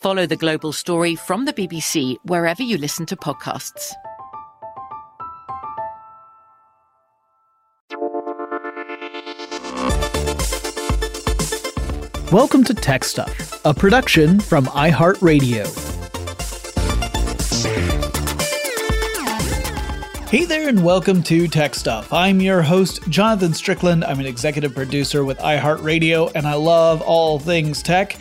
Follow the global story from the BBC wherever you listen to podcasts. Welcome to Tech Stuff, a production from iHeartRadio. Hey there, and welcome to Tech Stuff. I'm your host, Jonathan Strickland. I'm an executive producer with iHeartRadio, and I love all things tech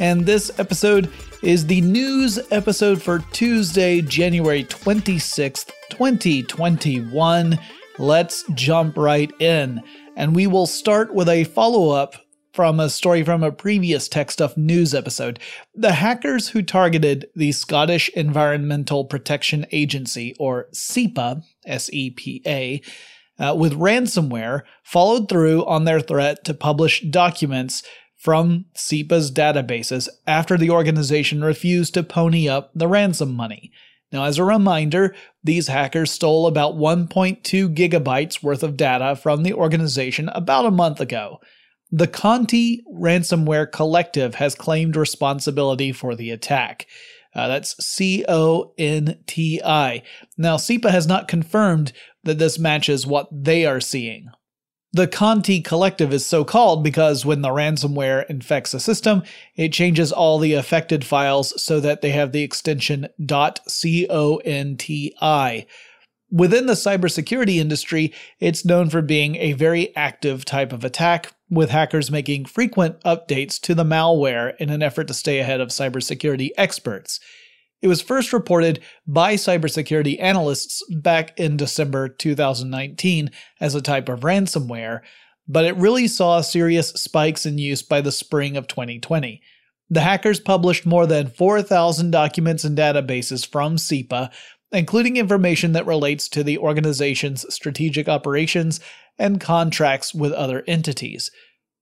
and this episode is the news episode for Tuesday, January 26th, 2021. Let's jump right in, and we will start with a follow up from a story from a previous Tech Stuff news episode. The hackers who targeted the Scottish Environmental Protection Agency, or SEPA, S E P A, uh, with ransomware followed through on their threat to publish documents from SEPA's databases after the organization refused to pony up the ransom money. Now, as a reminder, these hackers stole about 1.2 gigabytes worth of data from the organization about a month ago. The Conti Ransomware Collective has claimed responsibility for the attack. Uh, that's C O N T I. Now, SEPA has not confirmed that this matches what they are seeing. The Conti Collective is so called because when the ransomware infects a system, it changes all the affected files so that they have the extension .conti. Within the cybersecurity industry, it's known for being a very active type of attack, with hackers making frequent updates to the malware in an effort to stay ahead of cybersecurity experts. It was first reported by cybersecurity analysts back in December 2019 as a type of ransomware, but it really saw serious spikes in use by the spring of 2020. The hackers published more than 4,000 documents and databases from SEPA, including information that relates to the organization's strategic operations and contracts with other entities.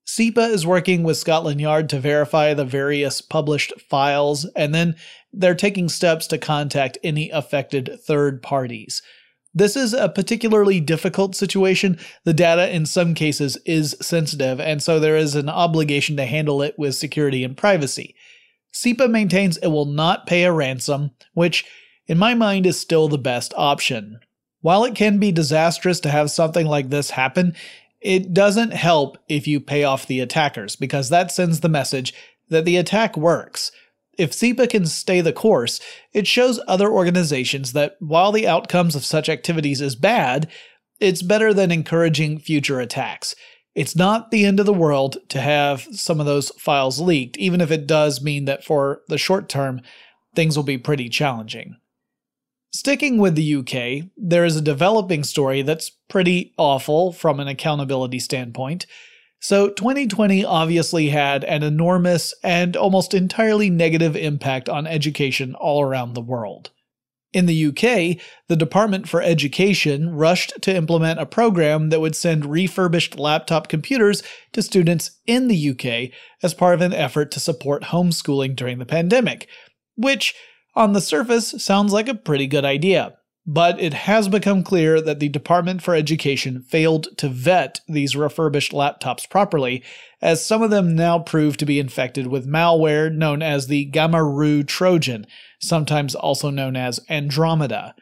SEPA is working with Scotland Yard to verify the various published files, and then they're taking steps to contact any affected third parties. This is a particularly difficult situation. The data in some cases is sensitive, and so there is an obligation to handle it with security and privacy. SEPA maintains it will not pay a ransom, which, in my mind, is still the best option. While it can be disastrous to have something like this happen, it doesn't help if you pay off the attackers, because that sends the message that the attack works. If SEPA can stay the course, it shows other organizations that while the outcomes of such activities is bad, it's better than encouraging future attacks. It's not the end of the world to have some of those files leaked, even if it does mean that for the short term, things will be pretty challenging. Sticking with the UK, there is a developing story that's pretty awful from an accountability standpoint. So, 2020 obviously had an enormous and almost entirely negative impact on education all around the world. In the UK, the Department for Education rushed to implement a program that would send refurbished laptop computers to students in the UK as part of an effort to support homeschooling during the pandemic, which, on the surface, sounds like a pretty good idea. But it has become clear that the Department for Education failed to vet these refurbished laptops properly, as some of them now prove to be infected with malware known as the Gamarue Trojan sometimes also known as Andromeda.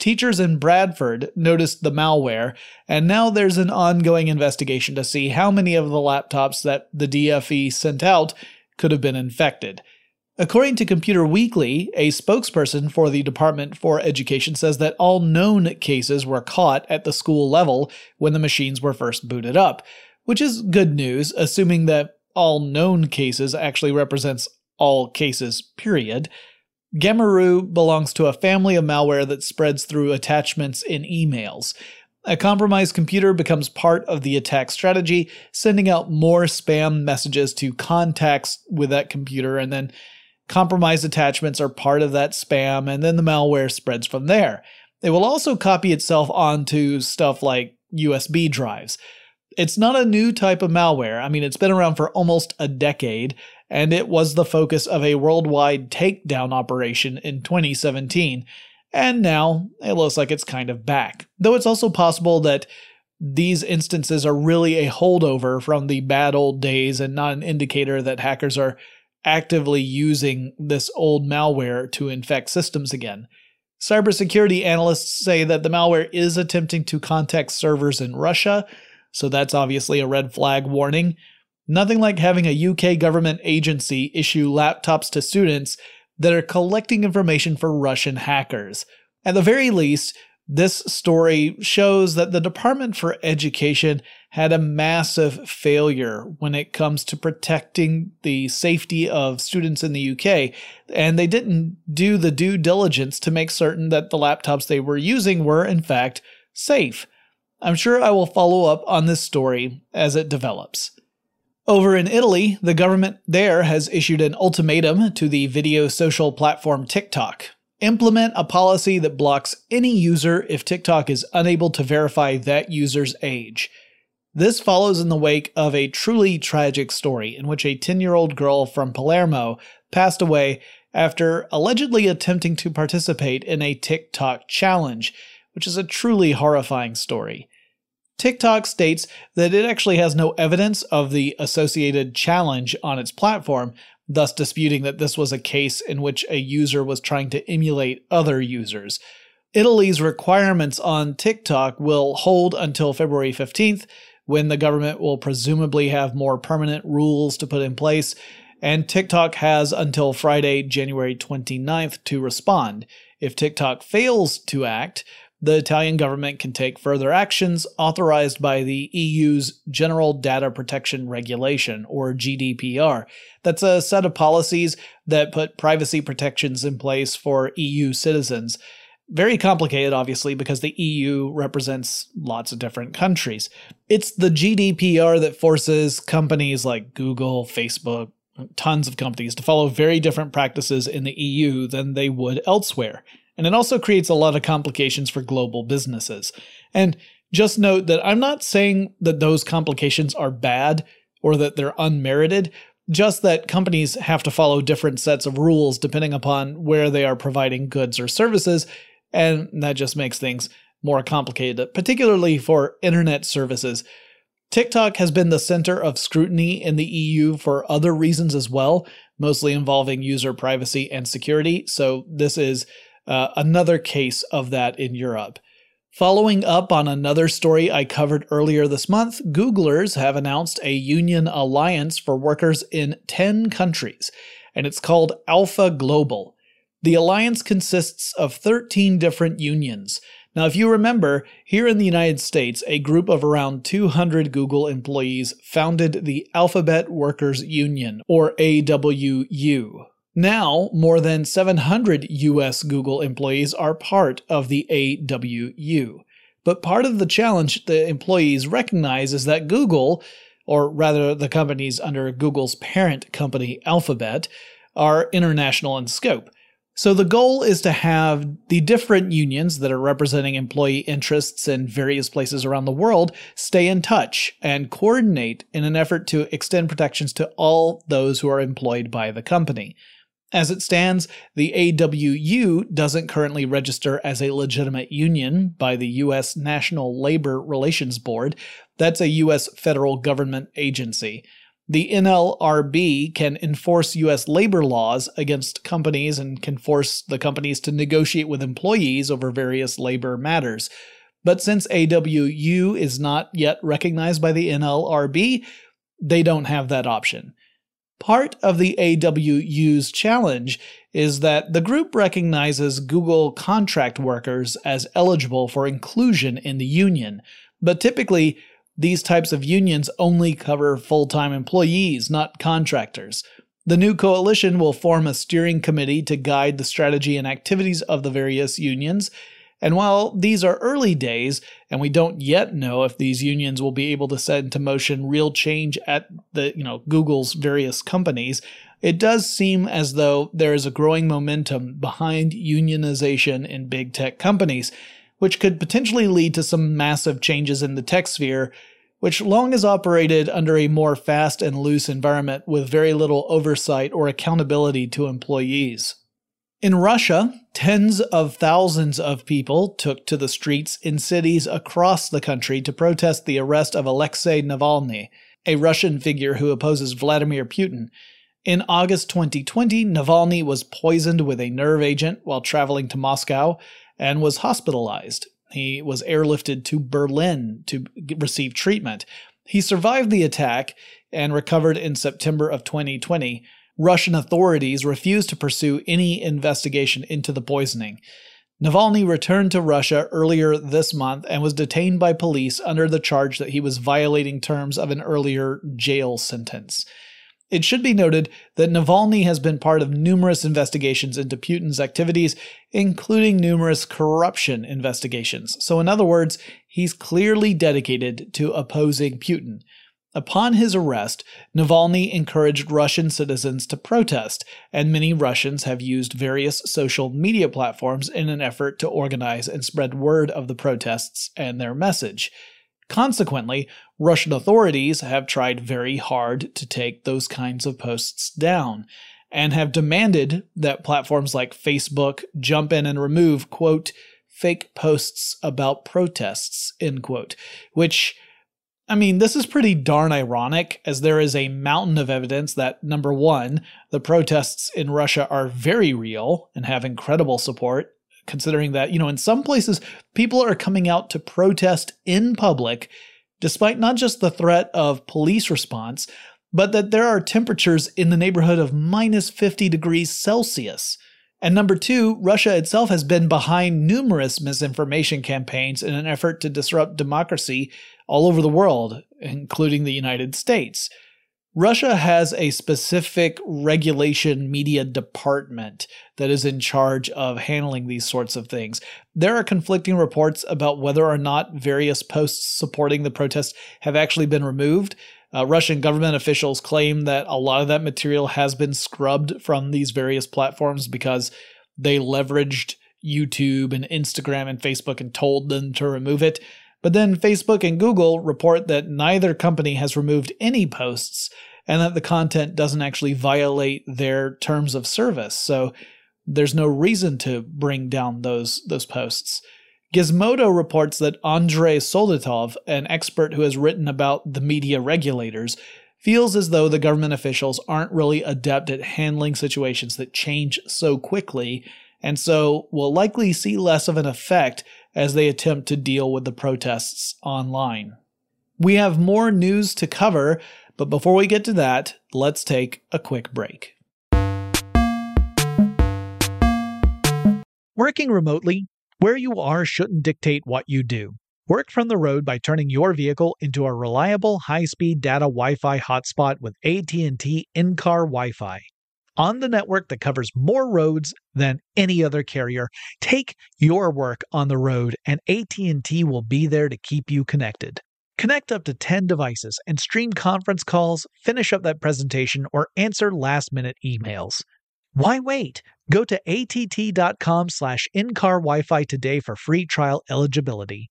Teachers in Bradford noticed the malware, and now there's an ongoing investigation to see how many of the laptops that the DFE sent out could have been infected. According to Computer Weekly, a spokesperson for the Department for Education says that all known cases were caught at the school level when the machines were first booted up, which is good news, assuming that all known cases actually represents all cases, period. Gamarue belongs to a family of malware that spreads through attachments in emails. A compromised computer becomes part of the attack strategy, sending out more spam messages to contacts with that computer, and then compromised attachments are part of that spam, and then the malware spreads from there. It will also copy itself onto stuff like USB drives. It's not a new type of malware. I mean, it's been around for almost a decade, and it was the focus of a worldwide takedown operation in 2017. And now it looks like it's kind of back. Though it's also possible that these instances are really a holdover from the bad old days and not an indicator that hackers are actively using this old malware to infect systems again. Cybersecurity analysts say that the malware is attempting to contact servers in Russia, so that's obviously a red flag warning. Nothing like having a UK government agency issue laptops to students that are collecting information for Russian hackers. At the very least, this story shows that the Department for Education had a massive failure when it comes to protecting the safety of students in the UK, and they didn't do the due diligence to make certain that the laptops they were using were, in fact, safe. I'm sure I will follow up on this story as it develops. Over in Italy, the government there has issued an ultimatum to the video social platform TikTok. Implement a policy that blocks any user if TikTok is unable to verify that user's age. This follows in the wake of a truly tragic story in which a 10 year old girl from Palermo passed away after allegedly attempting to participate in a TikTok challenge, which is a truly horrifying story. TikTok states that it actually has no evidence of the associated challenge on its platform, thus disputing that this was a case in which a user was trying to emulate other users. Italy's requirements on TikTok will hold until February 15th, when the government will presumably have more permanent rules to put in place, and TikTok has until Friday, January 29th to respond. If TikTok fails to act, the Italian government can take further actions authorized by the EU's General Data Protection Regulation, or GDPR. That's a set of policies that put privacy protections in place for EU citizens. Very complicated, obviously, because the EU represents lots of different countries. It's the GDPR that forces companies like Google, Facebook, tons of companies to follow very different practices in the EU than they would elsewhere and it also creates a lot of complications for global businesses. And just note that I'm not saying that those complications are bad or that they're unmerited, just that companies have to follow different sets of rules depending upon where they are providing goods or services, and that just makes things more complicated, particularly for internet services. TikTok has been the center of scrutiny in the EU for other reasons as well, mostly involving user privacy and security. So, this is uh, another case of that in Europe. Following up on another story I covered earlier this month, Googlers have announced a union alliance for workers in 10 countries, and it's called Alpha Global. The alliance consists of 13 different unions. Now, if you remember, here in the United States, a group of around 200 Google employees founded the Alphabet Workers Union, or AWU. Now, more than 700 US Google employees are part of the AWU. But part of the challenge the employees recognize is that Google, or rather the companies under Google's parent company Alphabet, are international in scope. So the goal is to have the different unions that are representing employee interests in various places around the world stay in touch and coordinate in an effort to extend protections to all those who are employed by the company. As it stands, the AWU doesn't currently register as a legitimate union by the U.S. National Labor Relations Board. That's a U.S. federal government agency. The NLRB can enforce U.S. labor laws against companies and can force the companies to negotiate with employees over various labor matters. But since AWU is not yet recognized by the NLRB, they don't have that option. Part of the AWU's challenge is that the group recognizes Google contract workers as eligible for inclusion in the union, but typically, these types of unions only cover full time employees, not contractors. The new coalition will form a steering committee to guide the strategy and activities of the various unions and while these are early days, and we don't yet know if these unions will be able to set into motion real change at the, you know, Google's various companies, it does seem as though there is a growing momentum behind unionization in big tech companies, which could potentially lead to some massive changes in the tech sphere, which long has operated under a more fast and loose environment with very little oversight or accountability to employees. In Russia, tens of thousands of people took to the streets in cities across the country to protest the arrest of Alexei Navalny, a Russian figure who opposes Vladimir Putin. In August 2020, Navalny was poisoned with a nerve agent while traveling to Moscow and was hospitalized. He was airlifted to Berlin to receive treatment. He survived the attack and recovered in September of 2020 Russian authorities refused to pursue any investigation into the poisoning. Navalny returned to Russia earlier this month and was detained by police under the charge that he was violating terms of an earlier jail sentence. It should be noted that Navalny has been part of numerous investigations into Putin's activities, including numerous corruption investigations. So, in other words, he's clearly dedicated to opposing Putin. Upon his arrest, Navalny encouraged Russian citizens to protest, and many Russians have used various social media platforms in an effort to organize and spread word of the protests and their message. Consequently, Russian authorities have tried very hard to take those kinds of posts down and have demanded that platforms like Facebook jump in and remove, quote, fake posts about protests, end quote, which I mean, this is pretty darn ironic, as there is a mountain of evidence that number one, the protests in Russia are very real and have incredible support, considering that, you know, in some places, people are coming out to protest in public, despite not just the threat of police response, but that there are temperatures in the neighborhood of minus 50 degrees Celsius. And number two, Russia itself has been behind numerous misinformation campaigns in an effort to disrupt democracy all over the world, including the United States. Russia has a specific regulation media department that is in charge of handling these sorts of things. There are conflicting reports about whether or not various posts supporting the protests have actually been removed. Uh, Russian government officials claim that a lot of that material has been scrubbed from these various platforms because they leveraged YouTube and Instagram and Facebook and told them to remove it. But then Facebook and Google report that neither company has removed any posts and that the content doesn't actually violate their terms of service. So there's no reason to bring down those those posts. Gizmodo reports that Andrei Soldatov, an expert who has written about the media regulators, feels as though the government officials aren't really adept at handling situations that change so quickly, and so will likely see less of an effect as they attempt to deal with the protests online. We have more news to cover, but before we get to that, let's take a quick break. Working remotely, where you are shouldn't dictate what you do. Work from the road by turning your vehicle into a reliable high-speed data Wi-Fi hotspot with AT&T in-car Wi-Fi. On the network that covers more roads than any other carrier, take your work on the road and AT&T will be there to keep you connected. Connect up to 10 devices and stream conference calls, finish up that presentation, or answer last-minute emails. Why wait? Go to att.com slash in-car Wi-Fi today for free trial eligibility.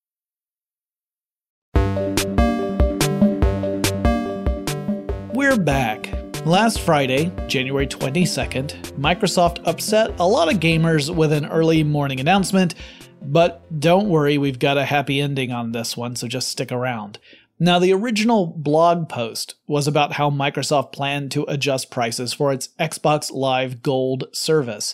We're back. Last Friday, January 22nd, Microsoft upset a lot of gamers with an early morning announcement, but don't worry, we've got a happy ending on this one, so just stick around. Now, the original blog post was about how Microsoft planned to adjust prices for its Xbox Live Gold service.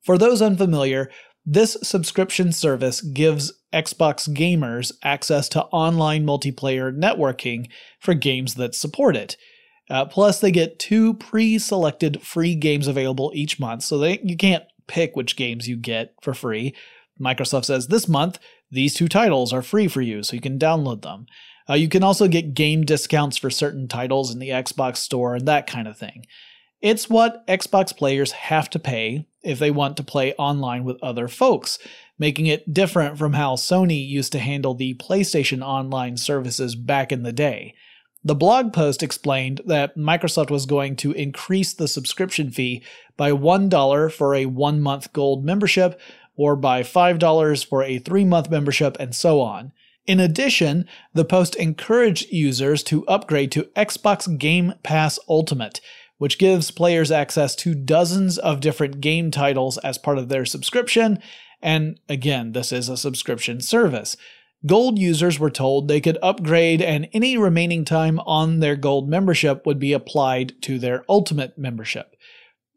For those unfamiliar, this subscription service gives Xbox gamers access to online multiplayer networking for games that support it. Uh, plus, they get two pre-selected free games available each month, so they, you can't pick which games you get for free. Microsoft says this month these two titles are free for you, so you can download them. Uh, you can also get game discounts for certain titles in the Xbox Store and that kind of thing. It's what Xbox players have to pay if they want to play online with other folks, making it different from how Sony used to handle the PlayStation Online services back in the day. The blog post explained that Microsoft was going to increase the subscription fee by $1 for a one month gold membership, or by $5 for a three month membership, and so on. In addition, the post encouraged users to upgrade to Xbox Game Pass Ultimate, which gives players access to dozens of different game titles as part of their subscription. And again, this is a subscription service. Gold users were told they could upgrade, and any remaining time on their Gold membership would be applied to their Ultimate membership.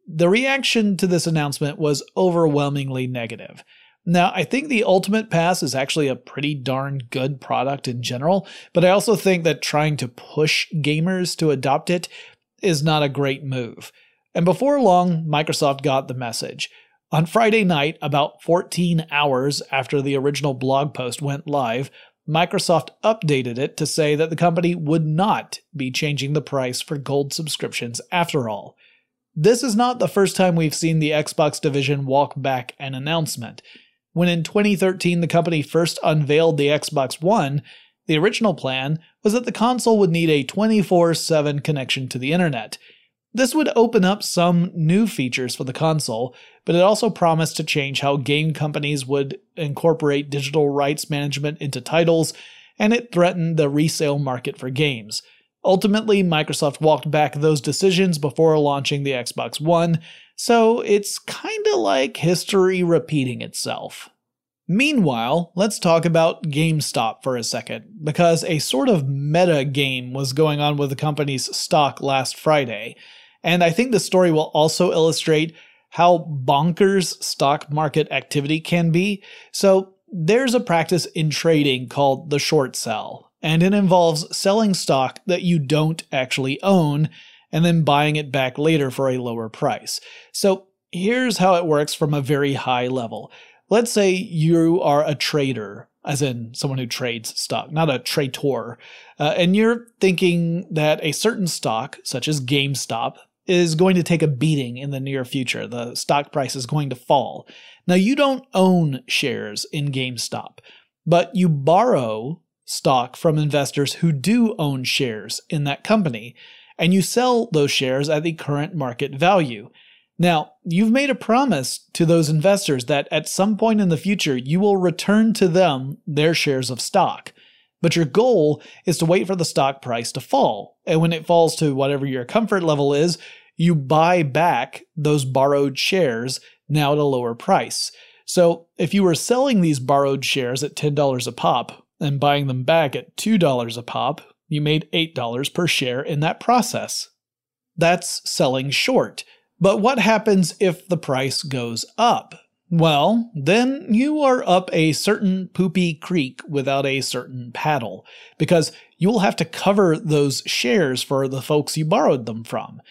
The reaction to this announcement was overwhelmingly negative. Now, I think the Ultimate Pass is actually a pretty darn good product in general, but I also think that trying to push gamers to adopt it is not a great move. And before long, Microsoft got the message. On Friday night, about 14 hours after the original blog post went live, Microsoft updated it to say that the company would not be changing the price for gold subscriptions after all. This is not the first time we've seen the Xbox division walk back an announcement. When in 2013 the company first unveiled the Xbox One, the original plan was that the console would need a 24 7 connection to the internet. This would open up some new features for the console, but it also promised to change how game companies would incorporate digital rights management into titles, and it threatened the resale market for games. Ultimately, Microsoft walked back those decisions before launching the Xbox One, so it's kinda like history repeating itself. Meanwhile, let's talk about GameStop for a second, because a sort of meta game was going on with the company's stock last Friday. And I think the story will also illustrate how bonkers stock market activity can be. So, there's a practice in trading called the short sell, and it involves selling stock that you don't actually own and then buying it back later for a lower price. So, here's how it works from a very high level. Let's say you are a trader, as in someone who trades stock, not a traitor, uh, and you're thinking that a certain stock, such as GameStop, is going to take a beating in the near future. The stock price is going to fall. Now, you don't own shares in GameStop, but you borrow stock from investors who do own shares in that company, and you sell those shares at the current market value. Now, you've made a promise to those investors that at some point in the future you will return to them their shares of stock. But your goal is to wait for the stock price to fall. And when it falls to whatever your comfort level is, you buy back those borrowed shares now at a lower price. So if you were selling these borrowed shares at $10 a pop and buying them back at $2 a pop, you made $8 per share in that process. That's selling short. But what happens if the price goes up? Well, then you are up a certain poopy creek without a certain paddle, because you'll have to cover those shares for the folks you borrowed them from.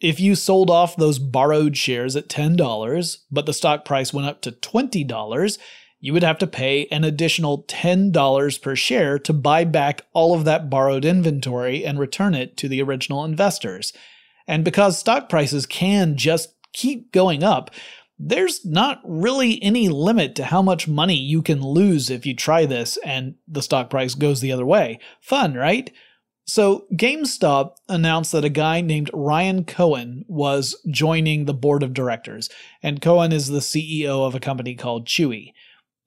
If you sold off those borrowed shares at $10, but the stock price went up to $20, you would have to pay an additional $10 per share to buy back all of that borrowed inventory and return it to the original investors. And because stock prices can just keep going up, there's not really any limit to how much money you can lose if you try this and the stock price goes the other way. Fun, right? So, GameStop announced that a guy named Ryan Cohen was joining the board of directors, and Cohen is the CEO of a company called Chewy.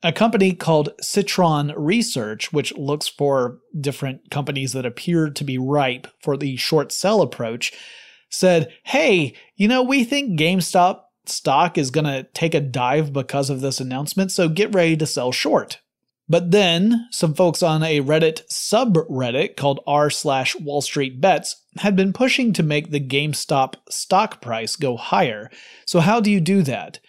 A company called Citron Research, which looks for different companies that appear to be ripe for the short sell approach, said, Hey, you know, we think GameStop stock is going to take a dive because of this announcement, so get ready to sell short. But then, some folks on a Reddit subreddit called r slash Wall Street Bets had been pushing to make the GameStop stock price go higher. So, how do you do that?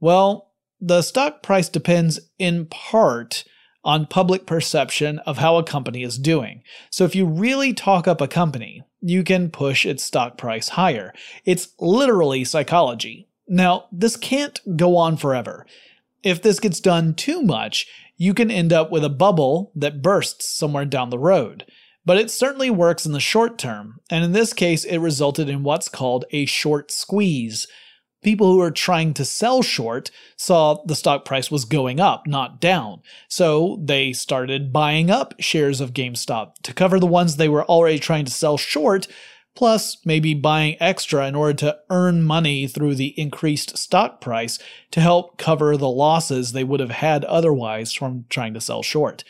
Well, the stock price depends in part on public perception of how a company is doing. So, if you really talk up a company, you can push its stock price higher. It's literally psychology. Now, this can't go on forever. If this gets done too much, you can end up with a bubble that bursts somewhere down the road. But it certainly works in the short term, and in this case, it resulted in what's called a short squeeze. People who are trying to sell short saw the stock price was going up, not down. So they started buying up shares of GameStop to cover the ones they were already trying to sell short plus maybe buying extra in order to earn money through the increased stock price to help cover the losses they would have had otherwise from trying to sell short.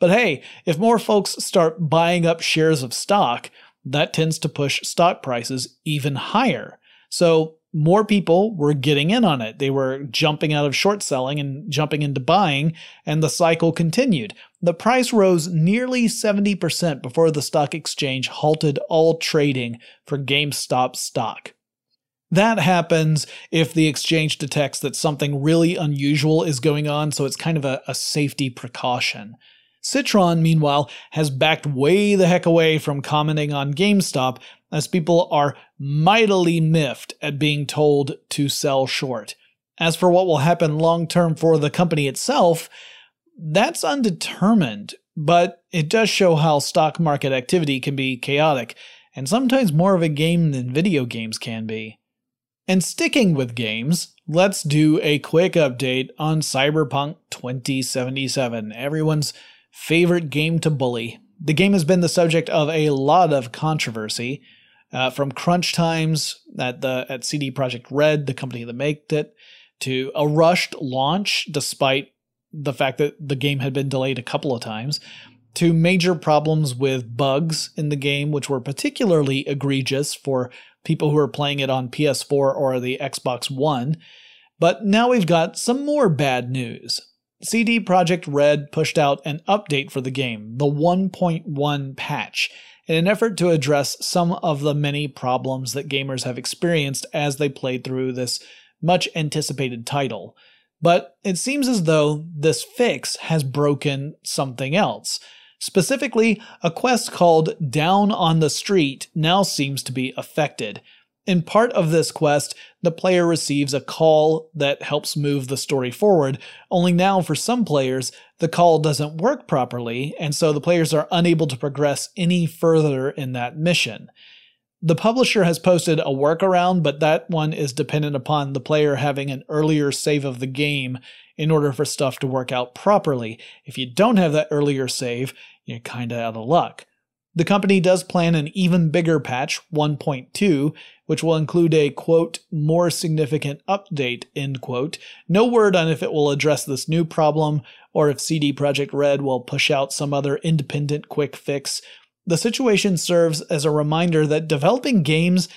But hey, if more folks start buying up shares of stock, that tends to push stock prices even higher. So more people were getting in on it. They were jumping out of short selling and jumping into buying, and the cycle continued. The price rose nearly 70% before the stock exchange halted all trading for GameStop stock. That happens if the exchange detects that something really unusual is going on, so it's kind of a, a safety precaution. Citron, meanwhile, has backed way the heck away from commenting on GameStop as people are mightily miffed at being told to sell short. As for what will happen long term for the company itself, that's undetermined, but it does show how stock market activity can be chaotic, and sometimes more of a game than video games can be. And sticking with games, let's do a quick update on Cyberpunk 2077, everyone's favorite game to bully. The game has been the subject of a lot of controversy, uh, from crunch times at the at CD Projekt Red, the company that made it, to a rushed launch despite the fact that the game had been delayed a couple of times, to major problems with bugs in the game, which were particularly egregious for people who are playing it on PS4 or the Xbox One. But now we've got some more bad news. CD Projekt Red pushed out an update for the game, the 1.1 patch, in an effort to address some of the many problems that gamers have experienced as they played through this much anticipated title. But it seems as though this fix has broken something else. Specifically, a quest called Down on the Street now seems to be affected. In part of this quest, the player receives a call that helps move the story forward, only now for some players, the call doesn't work properly, and so the players are unable to progress any further in that mission. The publisher has posted a workaround, but that one is dependent upon the player having an earlier save of the game in order for stuff to work out properly. If you don't have that earlier save, you're kinda out of luck. The company does plan an even bigger patch, 1.2, which will include a quote, more significant update, end quote. No word on if it will address this new problem or if CD Projekt Red will push out some other independent quick fix. The situation serves as a reminder that developing games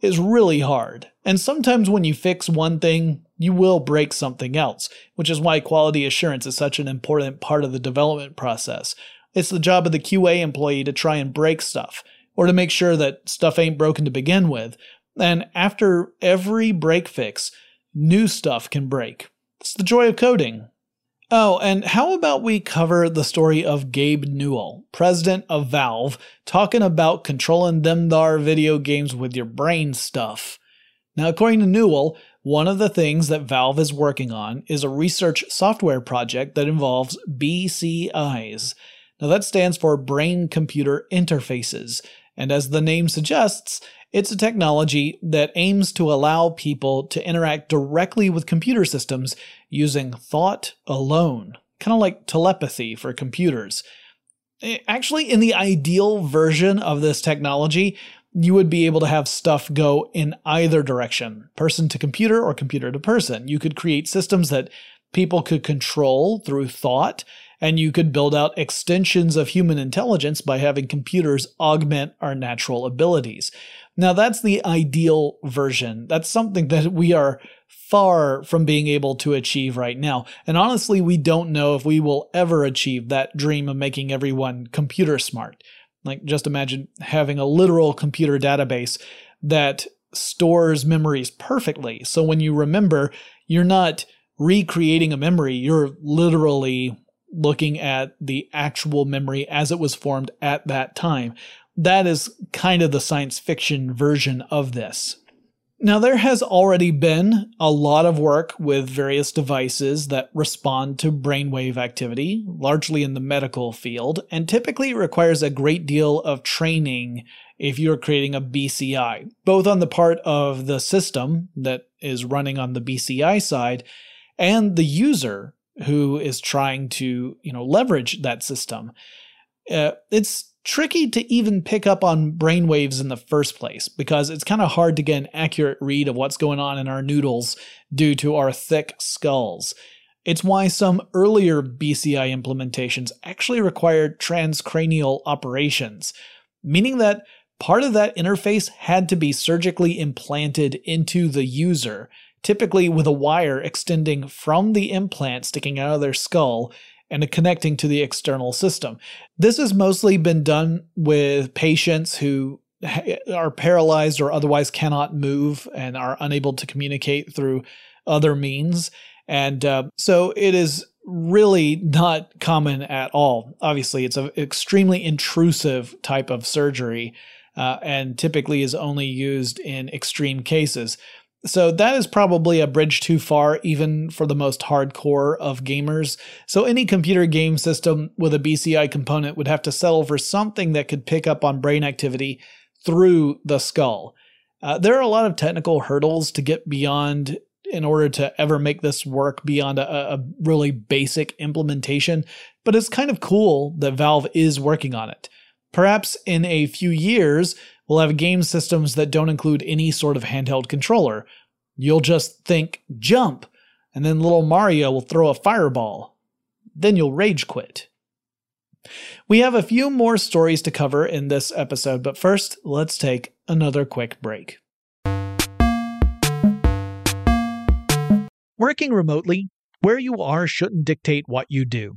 is really hard. And sometimes when you fix one thing, you will break something else, which is why quality assurance is such an important part of the development process. It's the job of the QA employee to try and break stuff, or to make sure that stuff ain't broken to begin with. And after every break fix, new stuff can break. It's the joy of coding. Oh, and how about we cover the story of Gabe Newell, president of Valve, talking about controlling them thar video games with your brain stuff. Now, according to Newell, one of the things that Valve is working on is a research software project that involves BCIs. Now, that stands for Brain Computer Interfaces, and as the name suggests, it's a technology that aims to allow people to interact directly with computer systems using thought alone, kind of like telepathy for computers. Eh, actually, in the ideal version of this technology, you would be able to have stuff go in either direction person to computer or computer to person. You could create systems that people could control through thought and you could build out extensions of human intelligence by having computers augment our natural abilities. Now, that's the ideal version. That's something that we are far from being able to achieve right now. And honestly, we don't know if we will ever achieve that dream of making everyone computer smart. Like, just imagine having a literal computer database that stores memories perfectly. So when you remember, you're not recreating a memory, you're literally looking at the actual memory as it was formed at that time. That is kind of the science fiction version of this. Now, there has already been a lot of work with various devices that respond to brainwave activity, largely in the medical field, and typically requires a great deal of training if you're creating a BCI, both on the part of the system that is running on the BCI side and the user who is trying to, you know, leverage that system. Uh, it's tricky to even pick up on brainwaves in the first place because it's kind of hard to get an accurate read of what's going on in our noodles due to our thick skulls. It's why some earlier BCI implementations actually required transcranial operations, meaning that part of that interface had to be surgically implanted into the user typically with a wire extending from the implant sticking out of their skull and connecting to the external system. This has mostly been done with patients who are paralyzed or otherwise cannot move and are unable to communicate through other means. And uh, so it is really not common at all. Obviously, it's an extremely intrusive type of surgery uh, and typically is only used in extreme cases. So that is probably a bridge too far, even for the most hardcore of gamers. So any computer game system with a BCI component would have to settle for something that could pick up on brain activity through the skull. Uh, there are a lot of technical hurdles to get beyond in order to ever make this work beyond a, a really basic implementation, but it's kind of cool that Valve is working on it. Perhaps in a few years, we'll have game systems that don't include any sort of handheld controller. You'll just think jump, and then little Mario will throw a fireball. Then you'll rage quit. We have a few more stories to cover in this episode, but first, let's take another quick break. Working remotely, where you are shouldn't dictate what you do.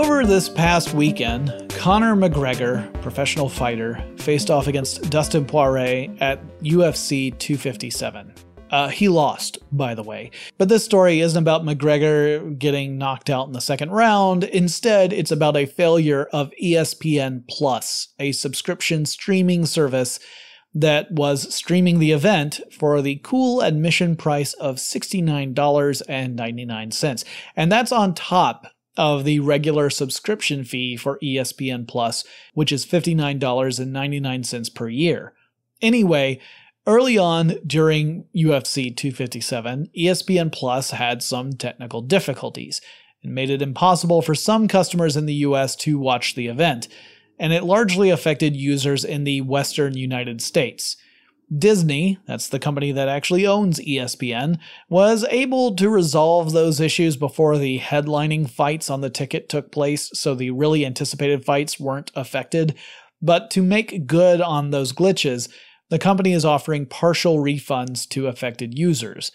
Over this past weekend, Conor McGregor, professional fighter, faced off against Dustin Poirier at UFC 257. Uh, he lost, by the way. But this story isn't about McGregor getting knocked out in the second round. Instead, it's about a failure of ESPN Plus, a subscription streaming service that was streaming the event for the cool admission price of $69.99. And that's on top of the regular subscription fee for ESPN Plus, which is $59.99 per year. Anyway, early on during UFC 257, ESPN Plus had some technical difficulties and made it impossible for some customers in the US to watch the event, and it largely affected users in the western United States. Disney, that's the company that actually owns ESPN, was able to resolve those issues before the headlining fights on the ticket took place, so the really anticipated fights weren't affected. But to make good on those glitches, the company is offering partial refunds to affected users.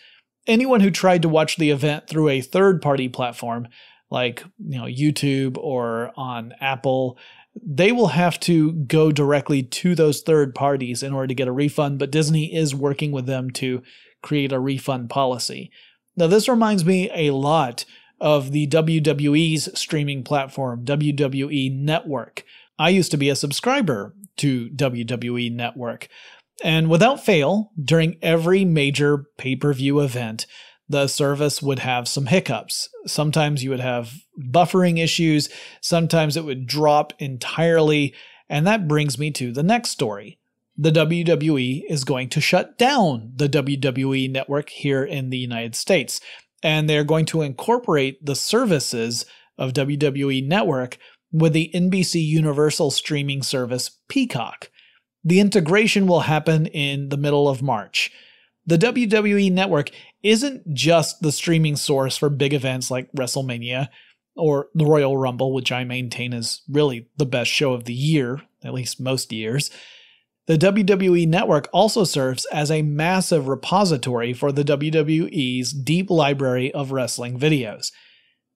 anyone who tried to watch the event through a third party platform like you know YouTube or on Apple they will have to go directly to those third parties in order to get a refund but Disney is working with them to create a refund policy. Now this reminds me a lot of the WWE's streaming platform WWE Network. I used to be a subscriber to WWE Network. And without fail, during every major pay per view event, the service would have some hiccups. Sometimes you would have buffering issues, sometimes it would drop entirely. And that brings me to the next story. The WWE is going to shut down the WWE network here in the United States, and they're going to incorporate the services of WWE Network with the NBC Universal streaming service Peacock. The integration will happen in the middle of March. The WWE Network isn't just the streaming source for big events like WrestleMania or the Royal Rumble, which I maintain is really the best show of the year, at least most years. The WWE Network also serves as a massive repository for the WWE's deep library of wrestling videos.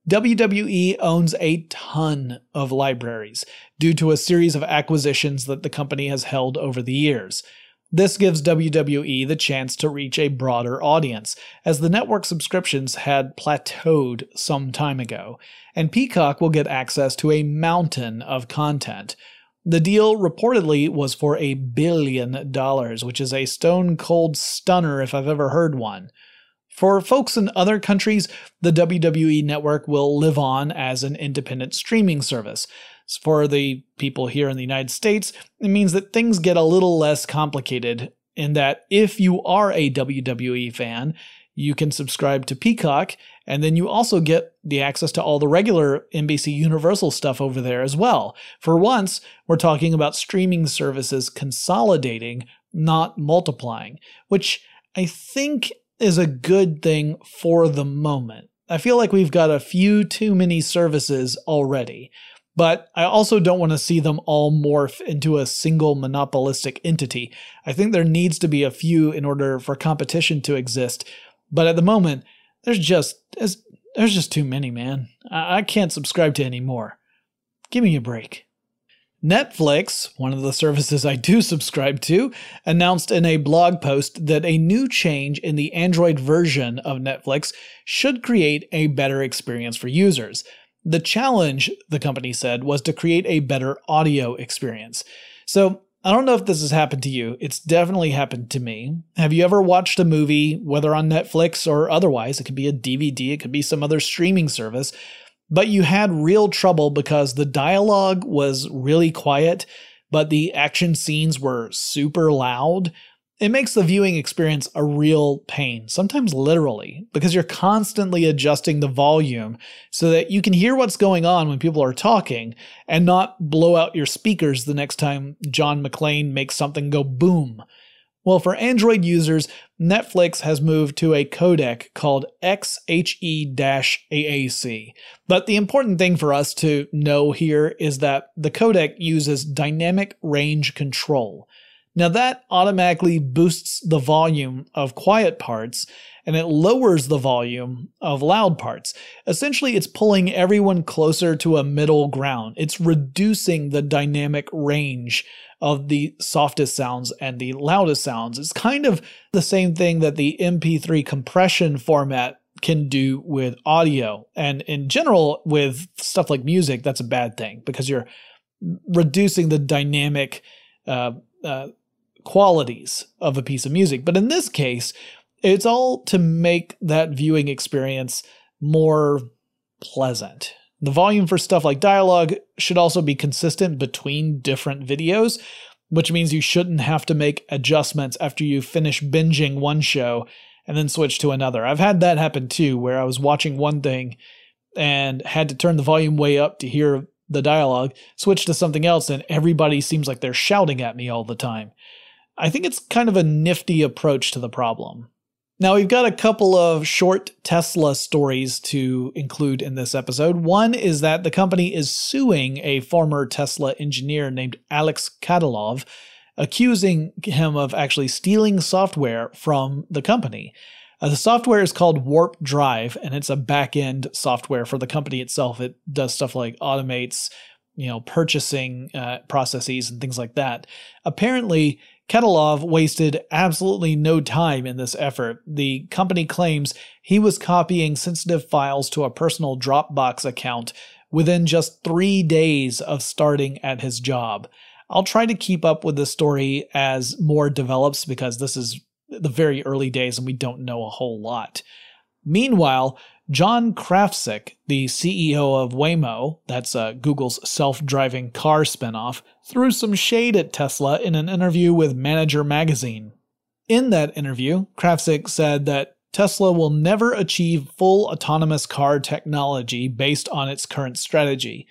WWE owns a ton of libraries due to a series of acquisitions that the company has held over the years. This gives WWE the chance to reach a broader audience, as the network subscriptions had plateaued some time ago, and Peacock will get access to a mountain of content. The deal reportedly was for a billion dollars, which is a stone cold stunner if I've ever heard one. For folks in other countries, the WWE network will live on as an independent streaming service. For the people here in the United States, it means that things get a little less complicated in that if you are a WWE fan, you can subscribe to Peacock, and then you also get the access to all the regular NBC Universal stuff over there as well. For once, we're talking about streaming services consolidating, not multiplying, which I think is a good thing for the moment. I feel like we've got a few too many services already, but I also don't want to see them all morph into a single monopolistic entity. I think there needs to be a few in order for competition to exist, but at the moment, there's just there's, there's just too many, man. I, I can't subscribe to any more. Give me a break. Netflix, one of the services I do subscribe to, announced in a blog post that a new change in the Android version of Netflix should create a better experience for users. The challenge, the company said, was to create a better audio experience. So, I don't know if this has happened to you. It's definitely happened to me. Have you ever watched a movie, whether on Netflix or otherwise? It could be a DVD, it could be some other streaming service but you had real trouble because the dialogue was really quiet, but the action scenes were super loud. It makes the viewing experience a real pain, sometimes literally, because you're constantly adjusting the volume so that you can hear what's going on when people are talking and not blow out your speakers the next time John McClane makes something go boom. Well, for Android users, Netflix has moved to a codec called XHE AAC. But the important thing for us to know here is that the codec uses dynamic range control. Now, that automatically boosts the volume of quiet parts and it lowers the volume of loud parts. Essentially, it's pulling everyone closer to a middle ground. It's reducing the dynamic range of the softest sounds and the loudest sounds. It's kind of the same thing that the MP3 compression format can do with audio. And in general, with stuff like music, that's a bad thing because you're reducing the dynamic uh, uh, qualities of a piece of music. But in this case, it's all to make that viewing experience more pleasant. The volume for stuff like dialogue should also be consistent between different videos, which means you shouldn't have to make adjustments after you finish binging one show and then switch to another. I've had that happen too, where I was watching one thing and had to turn the volume way up to hear the dialogue, switch to something else, and everybody seems like they're shouting at me all the time. I think it's kind of a nifty approach to the problem. Now, we've got a couple of short Tesla stories to include in this episode. One is that the company is suing a former Tesla engineer named Alex Khatilov, accusing him of actually stealing software from the company. Uh, the software is called Warp Drive, and it's a back end software for the company itself. It does stuff like automates, you know, purchasing uh, processes and things like that. Apparently, Khatilov wasted absolutely no time in this effort. The company claims he was copying sensitive files to a personal Dropbox account within just three days of starting at his job. I'll try to keep up with this story as more develops because this is the very early days and we don't know a whole lot. Meanwhile, John Krafcik, the CEO of Waymo, that's uh, Google's self driving car spinoff, threw some shade at Tesla in an interview with Manager Magazine. In that interview, Krafcik said that Tesla will never achieve full autonomous car technology based on its current strategy.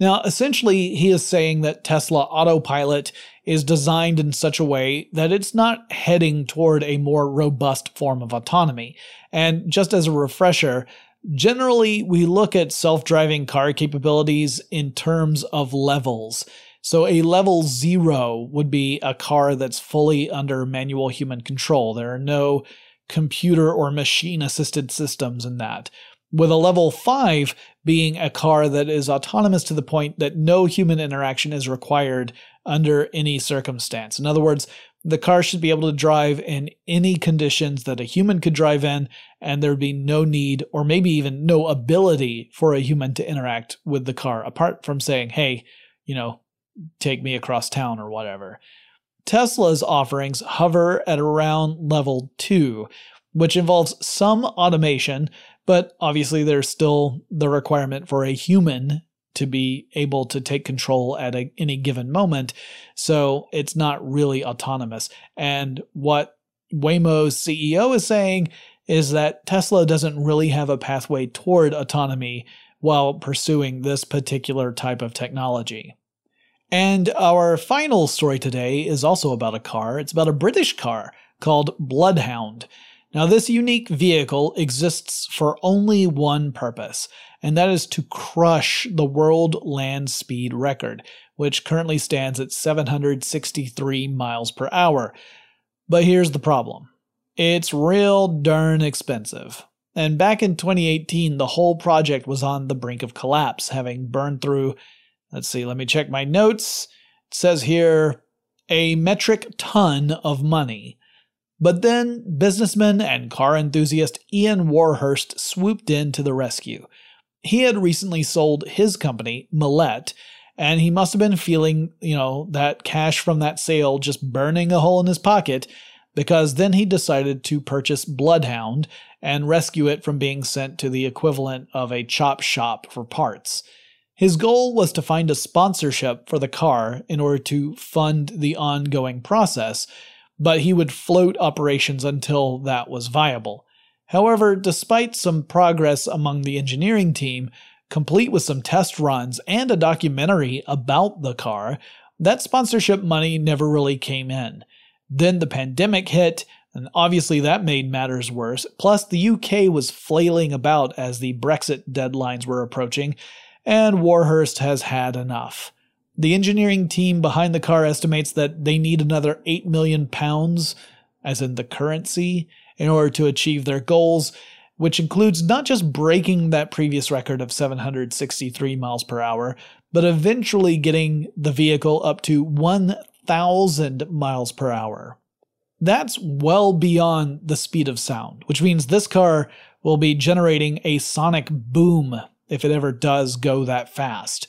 Now, essentially, he is saying that Tesla Autopilot is designed in such a way that it's not heading toward a more robust form of autonomy. And just as a refresher, generally we look at self driving car capabilities in terms of levels. So a level zero would be a car that's fully under manual human control. There are no computer or machine assisted systems in that with a level 5 being a car that is autonomous to the point that no human interaction is required under any circumstance. In other words, the car should be able to drive in any conditions that a human could drive in, and there'd be no need or maybe even no ability for a human to interact with the car, apart from saying, hey, you know, take me across town or whatever. Tesla's offerings hover at around level 2, which involves some automation, but obviously, there's still the requirement for a human to be able to take control at a, any given moment. So it's not really autonomous. And what Waymo's CEO is saying is that Tesla doesn't really have a pathway toward autonomy while pursuing this particular type of technology. And our final story today is also about a car. It's about a British car called Bloodhound. Now, this unique vehicle exists for only one purpose, and that is to crush the world land speed record, which currently stands at 763 miles per hour. But here's the problem it's real darn expensive. And back in 2018, the whole project was on the brink of collapse, having burned through, let's see, let me check my notes. It says here, a metric ton of money. But then businessman and car enthusiast Ian Warhurst swooped in to the rescue. He had recently sold his company, Melett, and he must have been feeling, you know, that cash from that sale just burning a hole in his pocket because then he decided to purchase Bloodhound and rescue it from being sent to the equivalent of a chop shop for parts. His goal was to find a sponsorship for the car in order to fund the ongoing process, but he would float operations until that was viable. However, despite some progress among the engineering team, complete with some test runs and a documentary about the car, that sponsorship money never really came in. Then the pandemic hit, and obviously that made matters worse. Plus, the UK was flailing about as the Brexit deadlines were approaching, and Warhurst has had enough. The engineering team behind the car estimates that they need another 8 million pounds, as in the currency, in order to achieve their goals, which includes not just breaking that previous record of 763 miles per hour, but eventually getting the vehicle up to 1,000 miles per hour. That's well beyond the speed of sound, which means this car will be generating a sonic boom if it ever does go that fast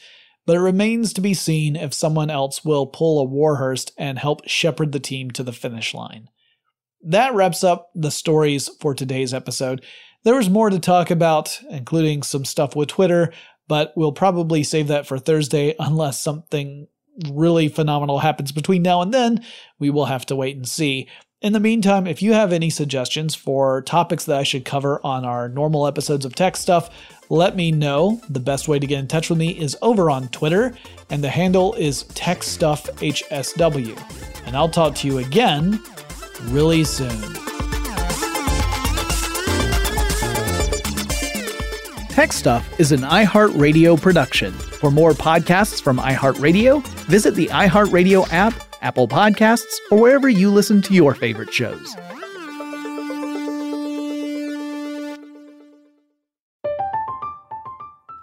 but it remains to be seen if someone else will pull a Warhurst and help shepherd the team to the finish line. That wraps up the stories for today's episode. There was more to talk about, including some stuff with Twitter, but we'll probably save that for Thursday unless something really phenomenal happens between now and then. We will have to wait and see. In the meantime, if you have any suggestions for topics that I should cover on our normal episodes of Tech Stuff, let me know. The best way to get in touch with me is over on Twitter, and the handle is TechStuffHSW. And I'll talk to you again really soon. Tech Stuff is an iHeartRadio production. For more podcasts from iHeartRadio, visit the iHeartRadio app, Apple Podcasts, or wherever you listen to your favorite shows.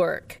work.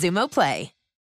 Xumo Play.